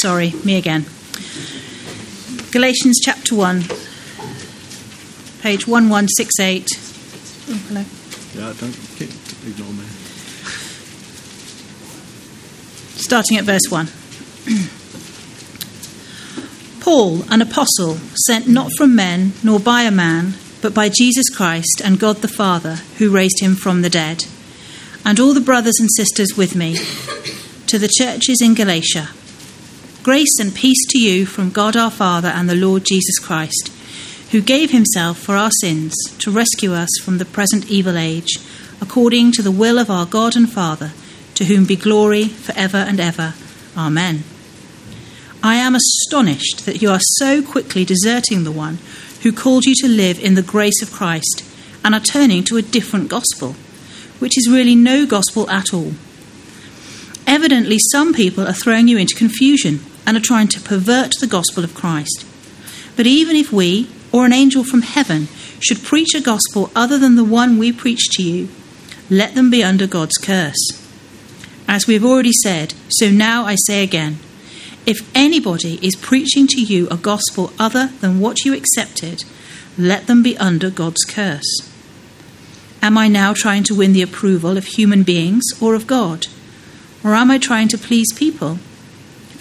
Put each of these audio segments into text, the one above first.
Sorry, me again. Galatians chapter 1, page 1168. Oh, hello. Yeah, don't ignore me. Starting at verse 1. Paul, an apostle, sent not from men, nor by a man, but by Jesus Christ and God the Father, who raised him from the dead, and all the brothers and sisters with me, to the churches in Galatia. Grace and peace to you from God our Father and the Lord Jesus Christ, who gave himself for our sins to rescue us from the present evil age, according to the will of our God and Father, to whom be glory for ever and ever. Amen. I am astonished that you are so quickly deserting the one who called you to live in the grace of Christ and are turning to a different gospel, which is really no gospel at all. Evidently, some people are throwing you into confusion and are trying to pervert the gospel of Christ. But even if we, or an angel from heaven, should preach a gospel other than the one we preach to you, let them be under God's curse. As we have already said, so now I say again if anybody is preaching to you a gospel other than what you accepted, let them be under God's curse. Am I now trying to win the approval of human beings or of God? Or am I trying to please people?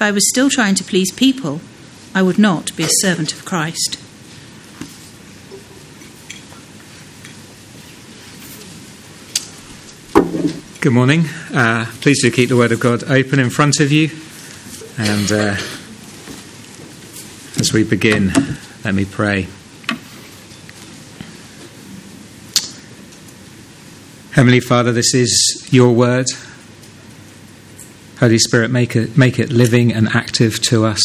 I was still trying to please people, I would not be a servant of Christ. Good morning. Uh, please do keep the Word of God open in front of you. And uh, as we begin, let me pray. Heavenly Father, this is your word. Holy Spirit, make it, make it living and active to us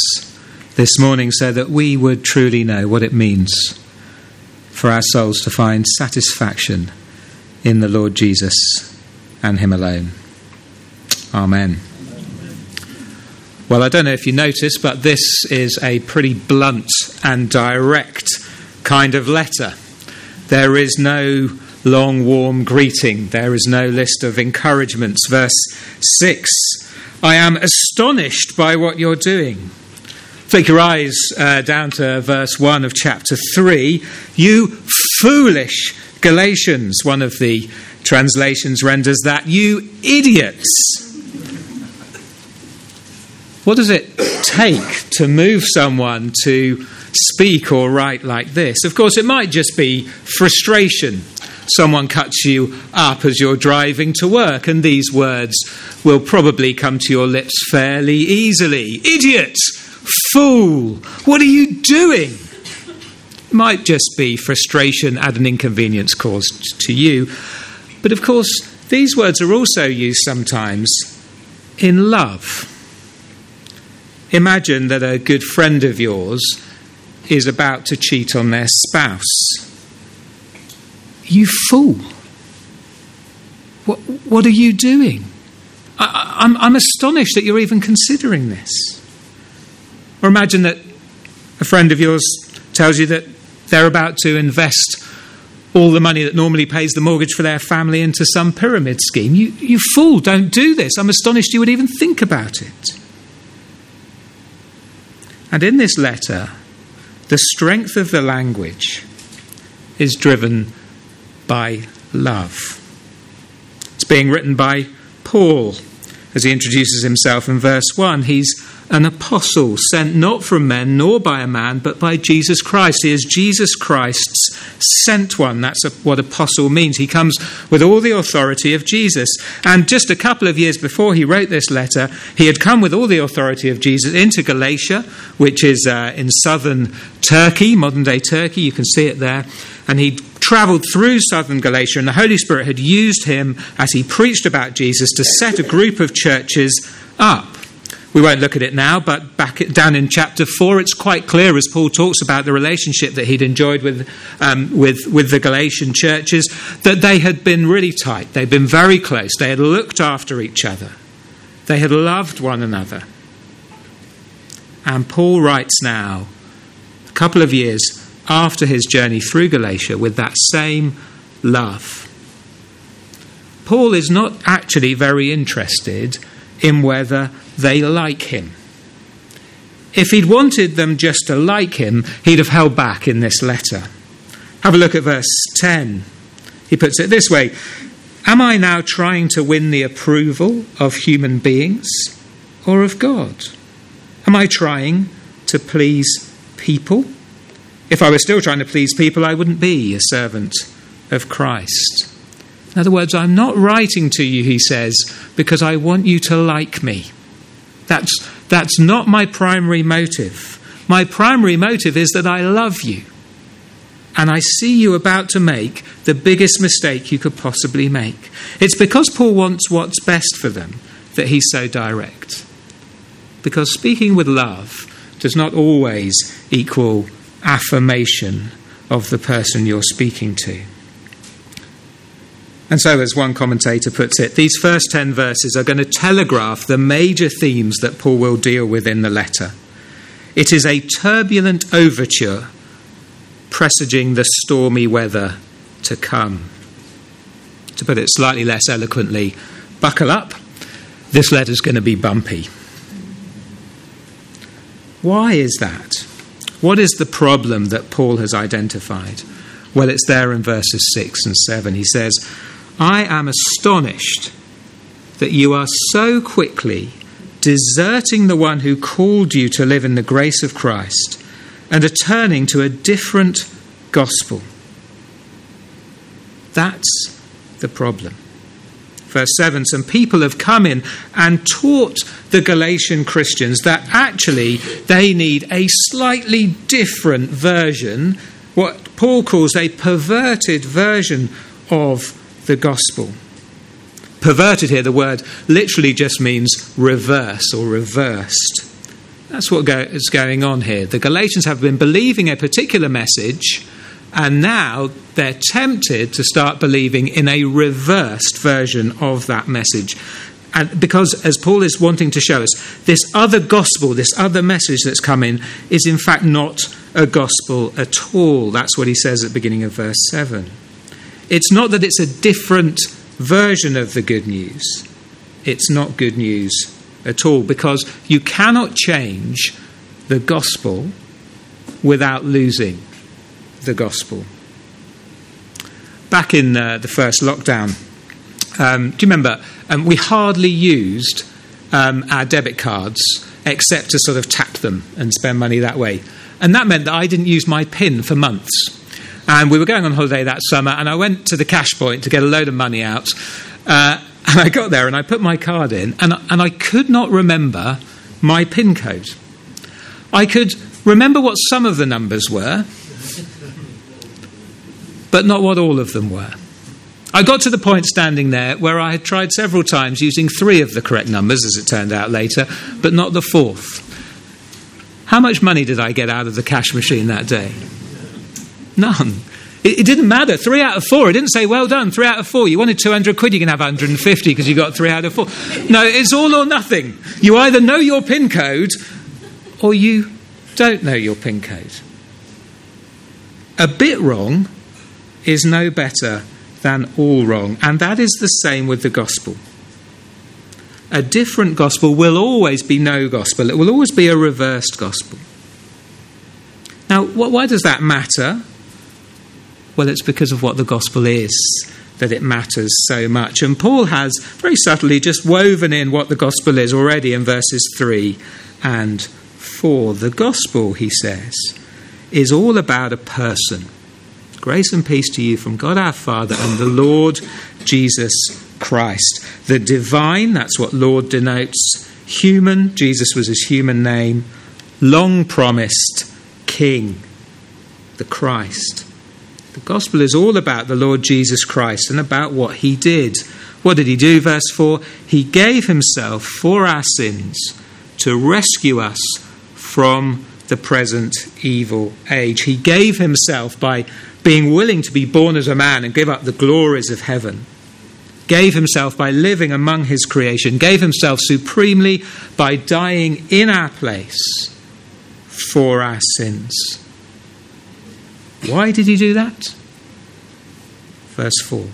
this morning so that we would truly know what it means for our souls to find satisfaction in the Lord Jesus and Him alone. Amen. Well, I don't know if you noticed, but this is a pretty blunt and direct kind of letter. There is no long, warm greeting, there is no list of encouragements. Verse 6 I am astonished by what you're doing. Flick your eyes uh, down to verse 1 of chapter 3. You foolish Galatians, one of the translations renders that. You idiots. What does it take to move someone to speak or write like this? Of course, it might just be frustration. Someone cuts you up as you're driving to work, and these words will probably come to your lips fairly easily. Idiot! Fool! What are you doing? Might just be frustration at an inconvenience caused to you. But of course, these words are also used sometimes in love. Imagine that a good friend of yours is about to cheat on their spouse. You fool. What, what are you doing? I, I'm, I'm astonished that you're even considering this. Or imagine that a friend of yours tells you that they're about to invest all the money that normally pays the mortgage for their family into some pyramid scheme. You, you fool, don't do this. I'm astonished you would even think about it. And in this letter, the strength of the language is driven by love. It's being written by Paul as he introduces himself in verse 1. He's an apostle sent not from men nor by a man, but by Jesus Christ. He is Jesus Christ's sent one. That's what apostle means. He comes with all the authority of Jesus. And just a couple of years before he wrote this letter, he had come with all the authority of Jesus into Galatia, which is uh, in southern Turkey, modern day Turkey. You can see it there. And he travelled through southern Galatia, and the Holy Spirit had used him as he preached about Jesus to set a group of churches up. We won't look at it now, but back down in chapter 4, it's quite clear as Paul talks about the relationship that he'd enjoyed with, um, with, with the Galatian churches, that they had been really tight. They'd been very close. They had looked after each other. They had loved one another. And Paul writes now, a couple of years after his journey through Galatia, with that same love. Paul is not actually very interested in whether they like him. if he'd wanted them just to like him, he'd have held back in this letter. Have a look at verse 10. He puts it this way Am I now trying to win the approval of human beings or of God? Am I trying to please people? If I were still trying to please people, I wouldn't be a servant of Christ. In other words, I'm not writing to you, he says, because I want you to like me. That's, that's not my primary motive. My primary motive is that I love you. And I see you about to make the biggest mistake you could possibly make. It's because Paul wants what's best for them that he's so direct. Because speaking with love does not always equal affirmation of the person you're speaking to. And so, as one commentator puts it, these first 10 verses are going to telegraph the major themes that Paul will deal with in the letter. It is a turbulent overture presaging the stormy weather to come. To put it slightly less eloquently, buckle up, this letter's going to be bumpy. Why is that? What is the problem that Paul has identified? Well, it's there in verses 6 and 7. He says, I am astonished that you are so quickly deserting the one who called you to live in the grace of Christ and are turning to a different gospel. That's the problem. Verse 7 Some people have come in and taught the Galatian Christians that actually they need a slightly different version, what Paul calls a perverted version of the gospel. Perverted here, the word literally just means reverse or reversed. That's what go- is going on here. The Galatians have been believing a particular message, and now they're tempted to start believing in a reversed version of that message. And because, as Paul is wanting to show us, this other gospel, this other message that's coming, is in fact not a gospel at all. That's what he says at the beginning of verse 7. It's not that it's a different version of the good news, it's not good news at all because you cannot change the gospel without losing the gospel. Back in uh, the first lockdown, um, do you remember? Um, we hardly used um, our debit cards except to sort of tap them and spend money that way. And that meant that I didn't use my PIN for months. And we were going on holiday that summer, and I went to the cash point to get a load of money out. Uh, and I got there and I put my card in, and, and I could not remember my PIN code. I could remember what some of the numbers were, but not what all of them were. I got to the point standing there where I had tried several times using three of the correct numbers, as it turned out later, but not the fourth. How much money did I get out of the cash machine that day? None. It, it, didn't matter. Three out of four. It didn't say, well done, three out of four. You wanted 200 quid, you can have 150 because you got three out of four. No, it's all or nothing. You either know your PIN code or you don't know your PIN code. A bit wrong is no better than all wrong. And that is the same with the gospel. A different gospel will always be no gospel, it will always be a reversed gospel. Now, why does that matter? Well, it's because of what the gospel is that it matters so much. And Paul has very subtly just woven in what the gospel is already in verses 3 and 4. The gospel, he says, is all about a person. Grace and peace to you from God our Father and the Lord Jesus Christ. The divine, that's what Lord denotes. Human, Jesus was his human name. Long promised King, the Christ. The gospel is all about the Lord Jesus Christ and about what he did. What did he do? Verse 4 He gave himself for our sins to rescue us from the present evil age. He gave himself by being willing to be born as a man and give up the glories of heaven. Gave himself by living among his creation, gave himself supremely by dying in our place for our sins. Why did he do that? Verse 4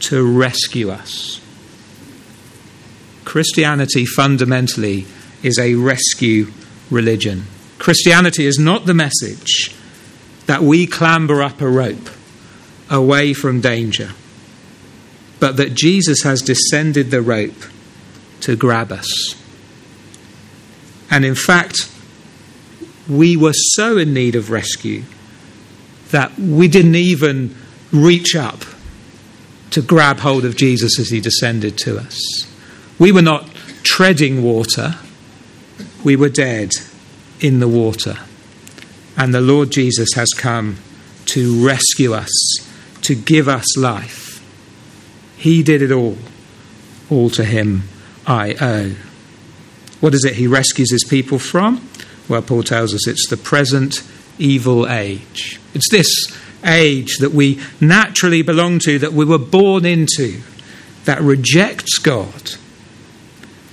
To rescue us. Christianity fundamentally is a rescue religion. Christianity is not the message that we clamber up a rope away from danger, but that Jesus has descended the rope to grab us. And in fact, we were so in need of rescue that we didn't even reach up to grab hold of Jesus as he descended to us. We were not treading water, we were dead in the water. And the Lord Jesus has come to rescue us, to give us life. He did it all. All to Him I owe. What is it He rescues His people from? Well, Paul tells us it's the present evil age. It's this age that we naturally belong to, that we were born into, that rejects God,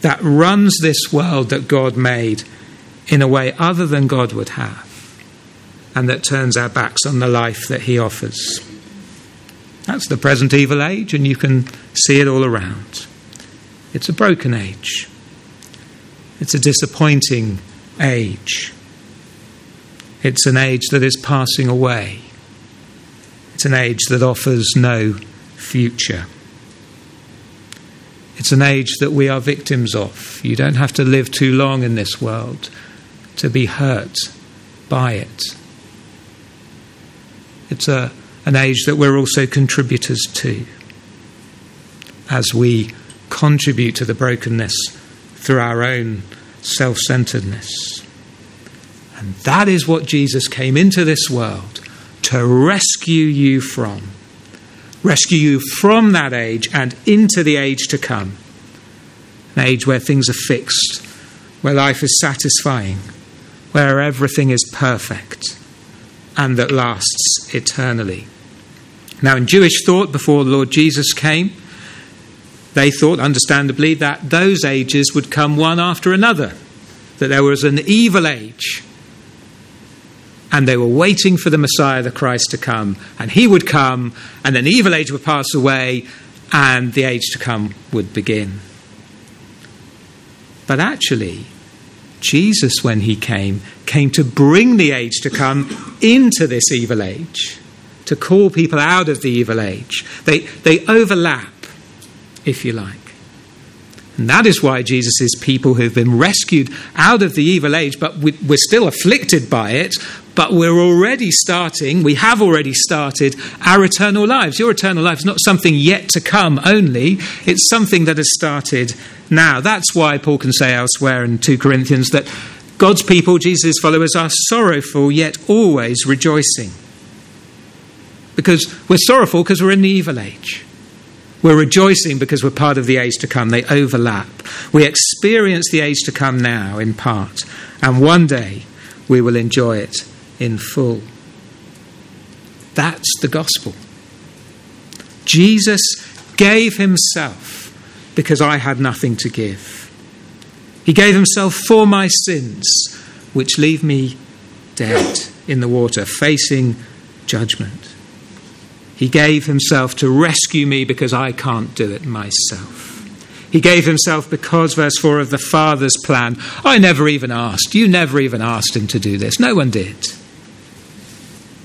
that runs this world that God made in a way other than God would have, and that turns our backs on the life that He offers. That's the present evil age, and you can see it all around. It's a broken age, it's a disappointing age. It's an age that is passing away. It's an age that offers no future. It's an age that we are victims of. You don't have to live too long in this world to be hurt by it. It's a, an age that we're also contributors to as we contribute to the brokenness through our own self centeredness. And that is what Jesus came into this world to rescue you from. Rescue you from that age and into the age to come. An age where things are fixed, where life is satisfying, where everything is perfect, and that lasts eternally. Now, in Jewish thought, before the Lord Jesus came, they thought, understandably, that those ages would come one after another, that there was an evil age. And they were waiting for the Messiah, the Christ, to come. And he would come, and then the evil age would pass away, and the age to come would begin. But actually, Jesus, when he came, came to bring the age to come into this evil age, to call people out of the evil age. They, they overlap if you like. And that is why Jesus is people who've been rescued out of the evil age, but we're still afflicted by it. But we're already starting, we have already started our eternal lives. Your eternal life is not something yet to come only, it's something that has started now. That's why Paul can say elsewhere in 2 Corinthians that God's people, Jesus' followers, are sorrowful yet always rejoicing. Because we're sorrowful because we're in the evil age. We're rejoicing because we're part of the age to come. They overlap. We experience the age to come now in part, and one day we will enjoy it in full. That's the gospel. Jesus gave himself because I had nothing to give. He gave himself for my sins, which leave me dead in the water, facing judgment. He gave himself to rescue me because I can't do it myself. He gave himself because, verse 4 of the Father's plan, I never even asked. You never even asked him to do this. No one did.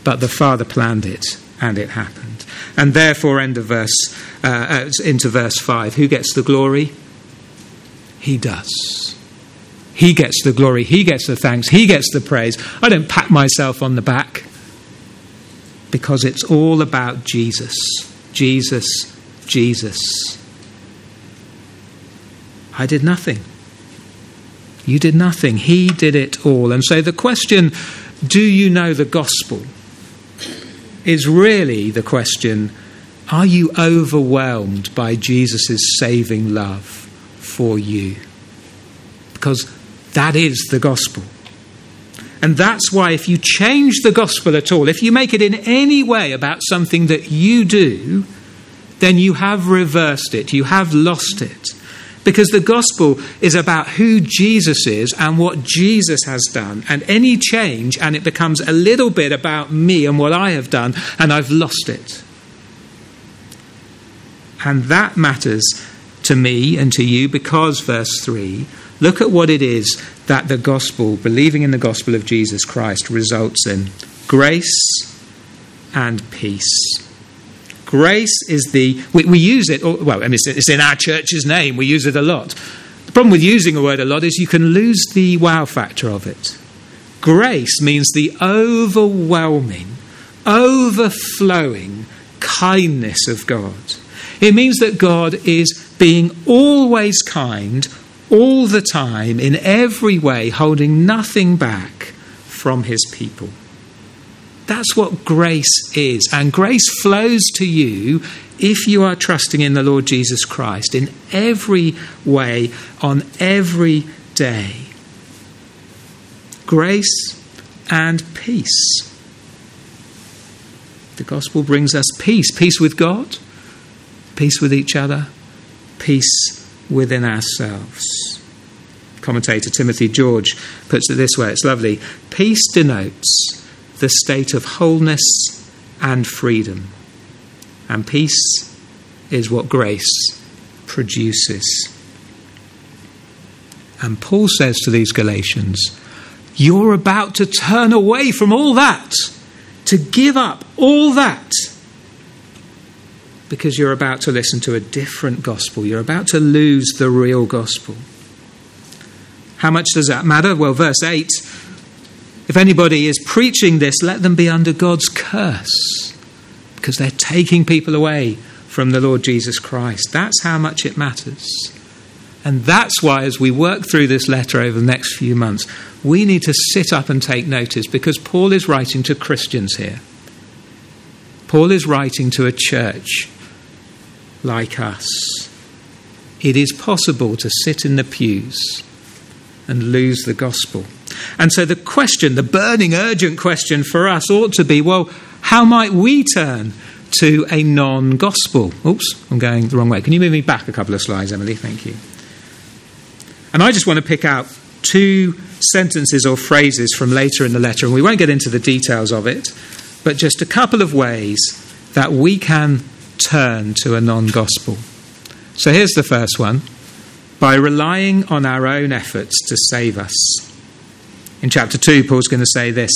But the Father planned it, and it happened. And therefore, end of verse, uh, uh into verse 5. Who gets the glory? He does. He gets the glory. He gets the thanks. He gets the praise. I don't pat myself on the back because it's all about Jesus. Jesus, Jesus. I did nothing. You did nothing. He did it all. And so the question, do you know the gospel, is really the question, are you overwhelmed by Jesus' saving love for you? Because that is the gospel. And that's why, if you change the gospel at all, if you make it in any way about something that you do, then you have reversed it, you have lost it. Because the gospel is about who Jesus is and what Jesus has done. And any change, and it becomes a little bit about me and what I have done, and I've lost it. And that matters to me and to you because, verse 3, Look at what it is that the gospel, believing in the gospel of Jesus Christ, results in grace and peace. Grace is the, we, we use it, oh, well, I mean, it's, it's in our church's name, we use it a lot. The problem with using a word a lot is you can lose the wow factor of it. Grace means the overwhelming, overflowing kindness of God. It means that God is being always kind, all the time, in every way, holding nothing back from his people. That's what grace is. And grace flows to you if you are trusting in the Lord Jesus Christ in every way, on every day. Grace and peace. The gospel brings us peace peace with God, peace with each other, peace within ourselves. Commentator Timothy George puts it this way it's lovely. Peace denotes the state of wholeness and freedom, and peace is what grace produces. And Paul says to these Galatians, You're about to turn away from all that, to give up all that because you're about to listen to a different gospel. You're about to lose the real gospel. How much does that matter? Well, verse 8 if anybody is preaching this, let them be under God's curse because they're taking people away from the Lord Jesus Christ. That's how much it matters. And that's why, as we work through this letter over the next few months, we need to sit up and take notice because Paul is writing to Christians here. Paul is writing to a church like us. It is possible to sit in the pews and lose the gospel. And so the question, the burning, urgent question for us ought to be well, how might we turn to a non gospel? Oops, I'm going the wrong way. Can you move me back a couple of slides, Emily? Thank you. And I just want to pick out two sentences or phrases from later in the letter, and we won't get into the details of it, but just a couple of ways that we can turn to a non gospel. So here's the first one by relying on our own efforts to save us. In chapter 2, Paul's going to say this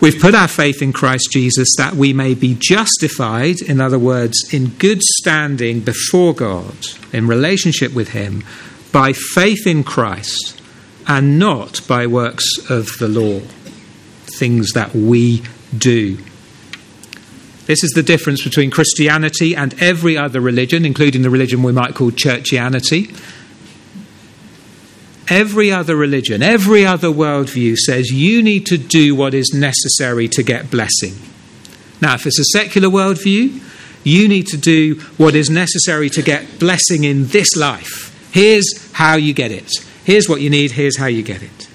We've put our faith in Christ Jesus that we may be justified, in other words, in good standing before God, in relationship with Him, by faith in Christ and not by works of the law, things that we do. This is the difference between Christianity and every other religion, including the religion we might call churchianity. Every other religion, every other worldview says you need to do what is necessary to get blessing. Now, if it's a secular worldview, you need to do what is necessary to get blessing in this life. Here's how you get it. Here's what you need, here's how you get it.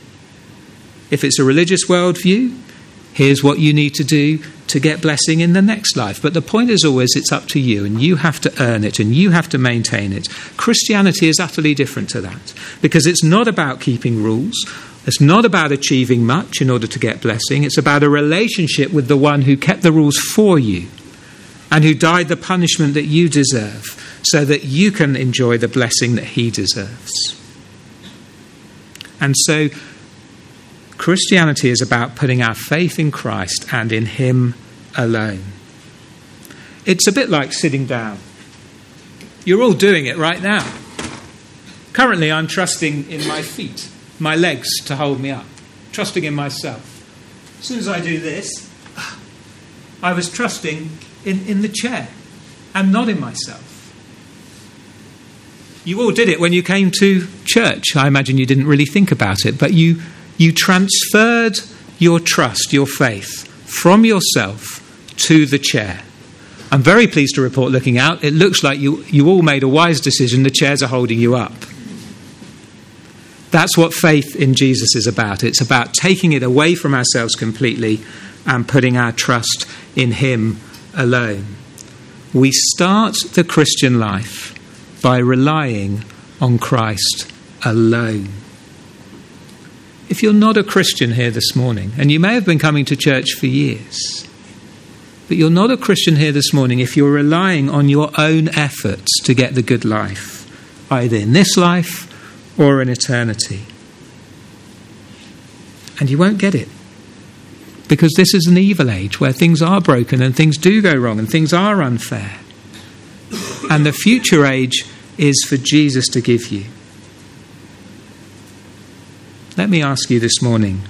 If it's a religious worldview, here's what you need to do to get blessing in the next life. But the point is always it's up to you, and you have to earn it, and you have to maintain it. Christianity is utterly different to that because it's not about keeping rules. It's not about achieving much in order to get blessing. It's about a relationship with the one who kept the rules for you and who died the punishment that you deserve so that you can enjoy the blessing that he deserves. And so Christianity is about putting our faith in Christ and in Him alone. It's a bit like sitting down. You're all doing it right now. Currently, I'm trusting in my feet, my legs to hold me up, trusting in myself. As soon as I do this, I was trusting in, in the chair and not in myself. You all did it when you came to church. I imagine you didn't really think about it, but you you transferred your trust, your faith, from yourself to the chair. I'm very pleased to report, looking out, it looks like you, you all made a wise decision. The chairs are holding you up. That's what faith in Jesus is about. It's about taking it away from ourselves completely and putting our trust in Him alone. We start the Christian life by relying on Christ alone. If you're not a Christian here this morning, and you may have been coming to church for years, but you're not a Christian here this morning if you're relying on your own efforts to get the good life, either in this life or in eternity. And you won't get it. Because this is an evil age where things are broken and things do go wrong and things are unfair. And the future age is for Jesus to give you. Let me ask you this morning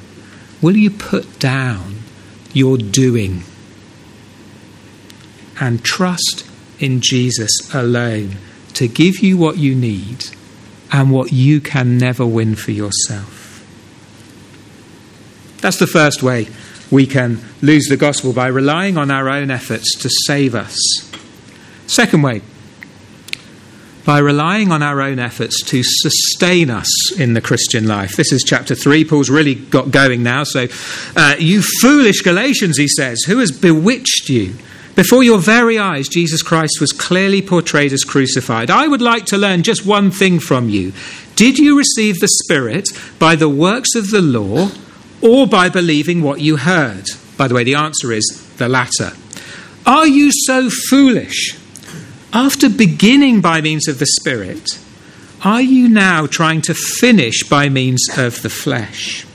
will you put down your doing and trust in Jesus alone to give you what you need and what you can never win for yourself? That's the first way we can lose the gospel by relying on our own efforts to save us. Second way, by relying on our own efforts to sustain us in the Christian life. This is chapter 3. Paul's really got going now. So, uh, you foolish Galatians, he says, who has bewitched you? Before your very eyes, Jesus Christ was clearly portrayed as crucified. I would like to learn just one thing from you. Did you receive the Spirit by the works of the law or by believing what you heard? By the way, the answer is the latter. Are you so foolish? After beginning by means of the Spirit, are you now trying to finish by means of the flesh?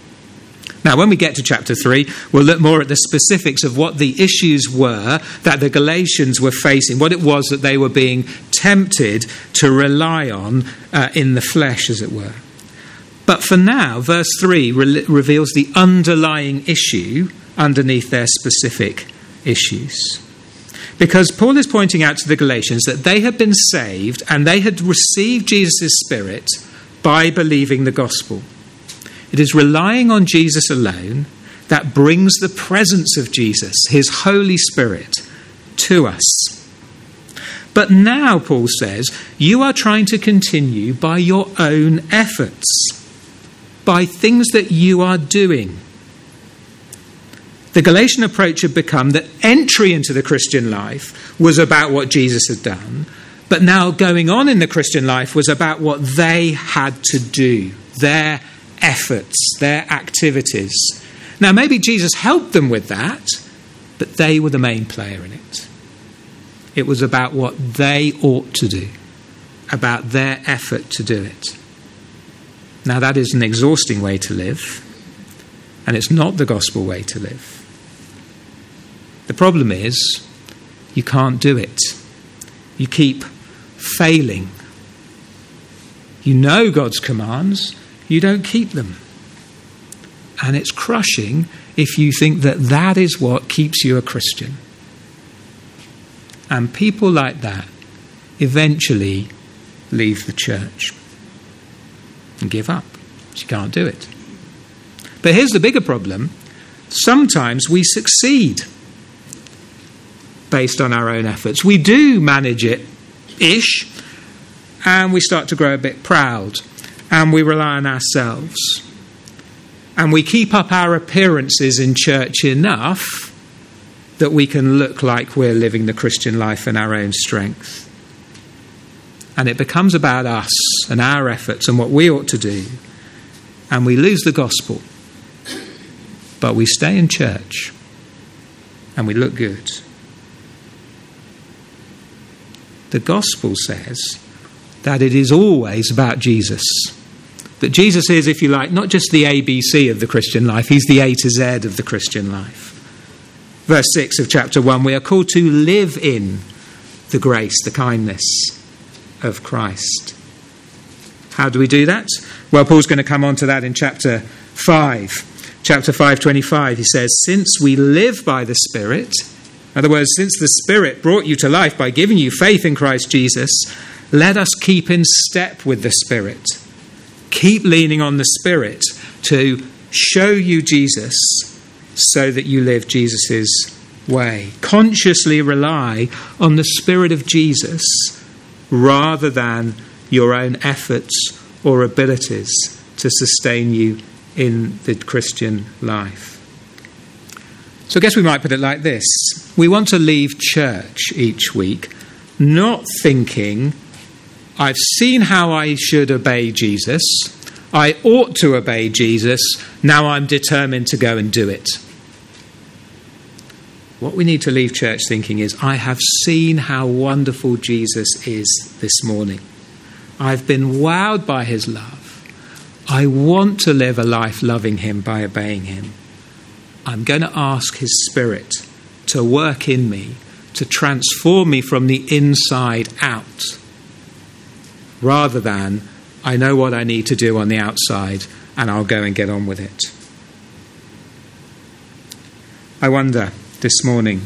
Now, when we get to chapter 3, we'll look more at the specifics of what the issues were that the Galatians were facing, what it was that they were being tempted to rely on uh, in the flesh, as it were. But for now, verse 3 re- reveals the underlying issue underneath their specific issues. Because Paul is pointing out to the Galatians that they had been saved and they had received Jesus' Spirit by believing the gospel. It is relying on Jesus alone that brings the presence of Jesus, his Holy Spirit, to us. But now, Paul says, you are trying to continue by your own efforts, by things that you are doing. The Galatian approach had become that entry into the Christian life was about what Jesus had done, but now going on in the Christian life was about what they had to do, their efforts, their activities. Now, maybe Jesus helped them with that, but they were the main player in it. It was about what they ought to do, about their effort to do it. Now, that is an exhausting way to live, and it's not the gospel way to live. The problem is, you can't do it. You keep failing. You know God's commands, you don't keep them. And it's crushing if you think that that is what keeps you a Christian. And people like that eventually leave the church and give up. You can't do it. But here's the bigger problem sometimes we succeed based on our own efforts. We do manage it ish, and we start to grow a bit proud, and we rely on ourselves. And we keep up our appearances in church enough that we can look like we're living the Christian life in our own strength. And it becomes about us and our efforts and what we ought to do. And we lose the gospel. But we stay in church and we look good. The gospel says that it is always about Jesus. That Jesus is, if you like, not just the ABC of the Christian life, he's the A to Z of the Christian life. Verse 6 of chapter 1 we are called to live in the grace, the kindness of Christ. How do we do that? Well, Paul's going to come on to that in chapter 5. Chapter 5:25 he says, "Since we live by the Spirit, in other words, since the Spirit brought you to life by giving you faith in Christ Jesus, let us keep in step with the Spirit. Keep leaning on the Spirit to show you Jesus so that you live Jesus' way. Consciously rely on the Spirit of Jesus rather than your own efforts or abilities to sustain you in the Christian life. So I guess we might put it like this we want to leave church each week not thinking, I've seen how I should obey Jesus, I ought to obey Jesus, now I'm determined to go and do it. What we need to leave church thinking is, I have seen how wonderful Jesus is this morning. I've been wowed by his love. I want to live a life loving Him by obeying Him. I'm going to ask His Spirit to work in me, to transform me from the inside out, rather than I know what I need to do on the outside and I'll go and get on with it. I wonder this morning,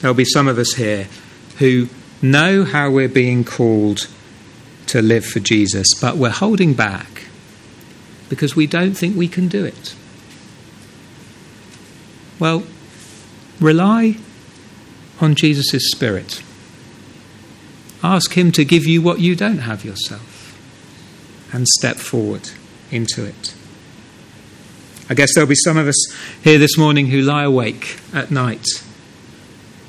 there'll be some of us here who know how we're being called to live for Jesus, but we're holding back because we don't think we can do it. Well, rely on Jesus' Spirit. Ask Him to give you what you don't have yourself and step forward into it. I guess there'll be some of us here this morning who lie awake at night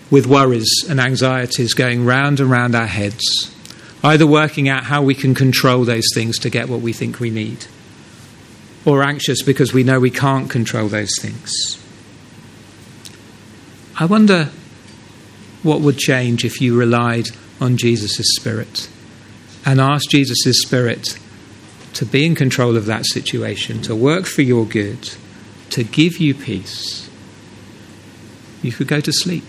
with worries and anxieties going round and round our heads, either working out how we can control those things to get what we think we need or anxious because we know we can't control those things. I wonder what would change if you relied on Jesus' Spirit and asked Jesus' Spirit to be in control of that situation, to work for your good, to give you peace. You could go to sleep.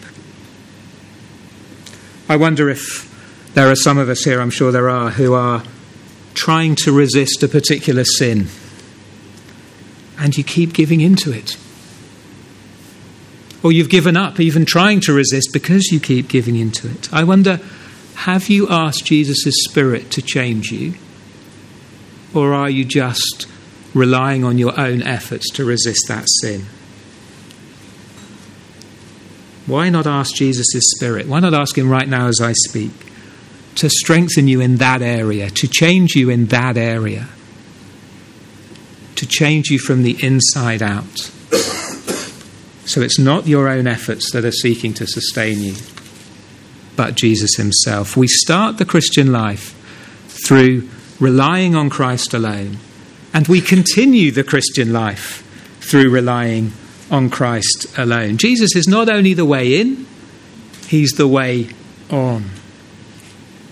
I wonder if there are some of us here, I'm sure there are, who are trying to resist a particular sin and you keep giving into it. Or you've given up even trying to resist because you keep giving into it. I wonder have you asked Jesus' Spirit to change you? Or are you just relying on your own efforts to resist that sin? Why not ask Jesus' Spirit? Why not ask Him right now as I speak to strengthen you in that area, to change you in that area? to change you from the inside out. So it's not your own efforts that are seeking to sustain you, but Jesus Himself. We start the Christian life through relying on Christ alone, and we continue the Christian life through relying on Christ alone. Jesus is not only the way in, He's the way on.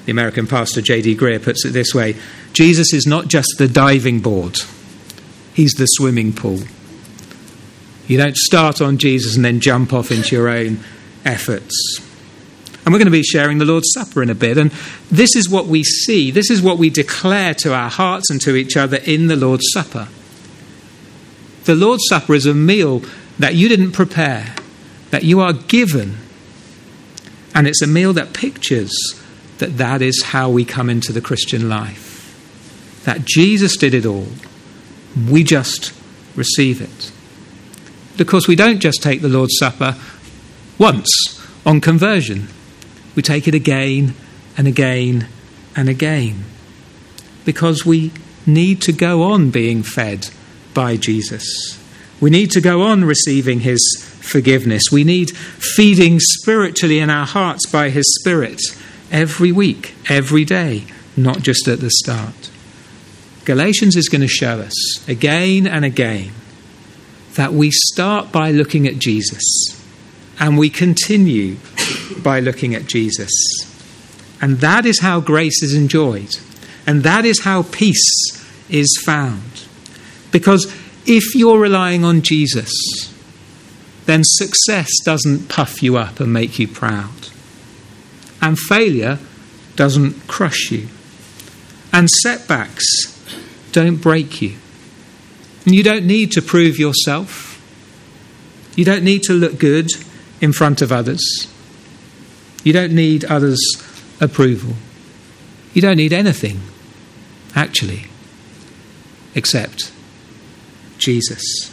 The American pastor J.D. Greear puts it this way Jesus is not just the diving board He's the swimming pool. You don't start on Jesus and then jump off into your own efforts. And we're going to be sharing the Lord's Supper in a bit. And this is what we see, this is what we declare to our hearts and to each other in the Lord's Supper. The Lord's Supper is a meal that you didn't prepare, that you are given. And it's a meal that pictures that that is how we come into the Christian life. That Jesus did it all we just receive it. Because we don't just take the Lord's Supper once on conversion, we take it again and again and again. Because we need to go on being fed by Jesus. We need to go on receiving his forgiveness. We need feeding spiritually in our hearts by his Spirit every week, every day, not just at the start. Galatians is going to show us again and again that we start by looking at Jesus and we continue by looking at Jesus. And that is how grace is enjoyed. And that is how peace is found. Because if you're relying on Jesus, then success doesn't puff you up and make you proud. And failure doesn't crush you. And setbacks don't break you. And you don't need to prove yourself. You don't need to look good in front of others. You don't need others' approval. You don't need anything, actually, except Jesus.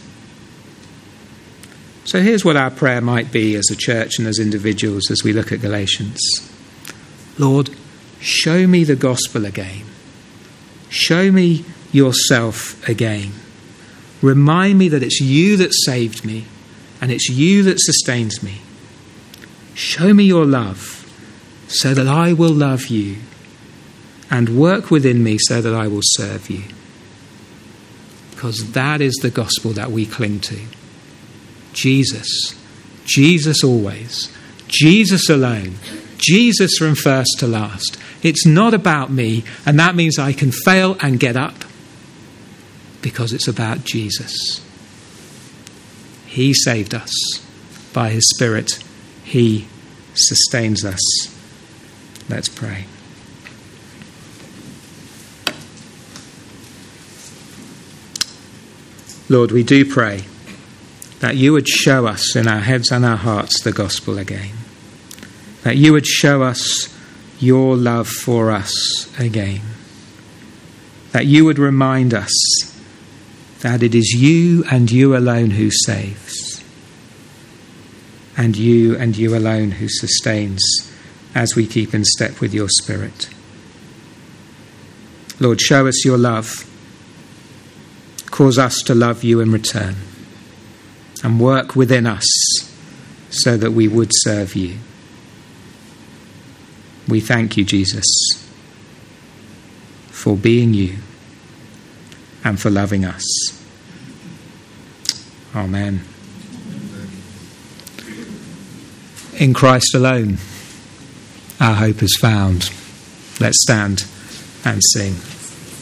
So here's what our prayer might be as a church and as individuals as we look at Galatians Lord, show me the gospel again. Show me yourself again. Remind me that it's you that saved me and it's you that sustains me. Show me your love so that I will love you and work within me so that I will serve you. Because that is the gospel that we cling to. Jesus. Jesus always. Jesus alone. Jesus from first to last. It's not about me, and that means I can fail and get up. Because it's about Jesus. He saved us by His Spirit, He sustains us. Let's pray. Lord, we do pray that you would show us in our heads and our hearts the gospel again. That you would show us your love for us again. That you would remind us that it is you and you alone who saves, and you and you alone who sustains as we keep in step with your Spirit. Lord, show us your love. Cause us to love you in return and work within us so that we would serve you. We thank you, Jesus, for being you and for loving us. Amen. In Christ alone, our hope is found. Let's stand and sing.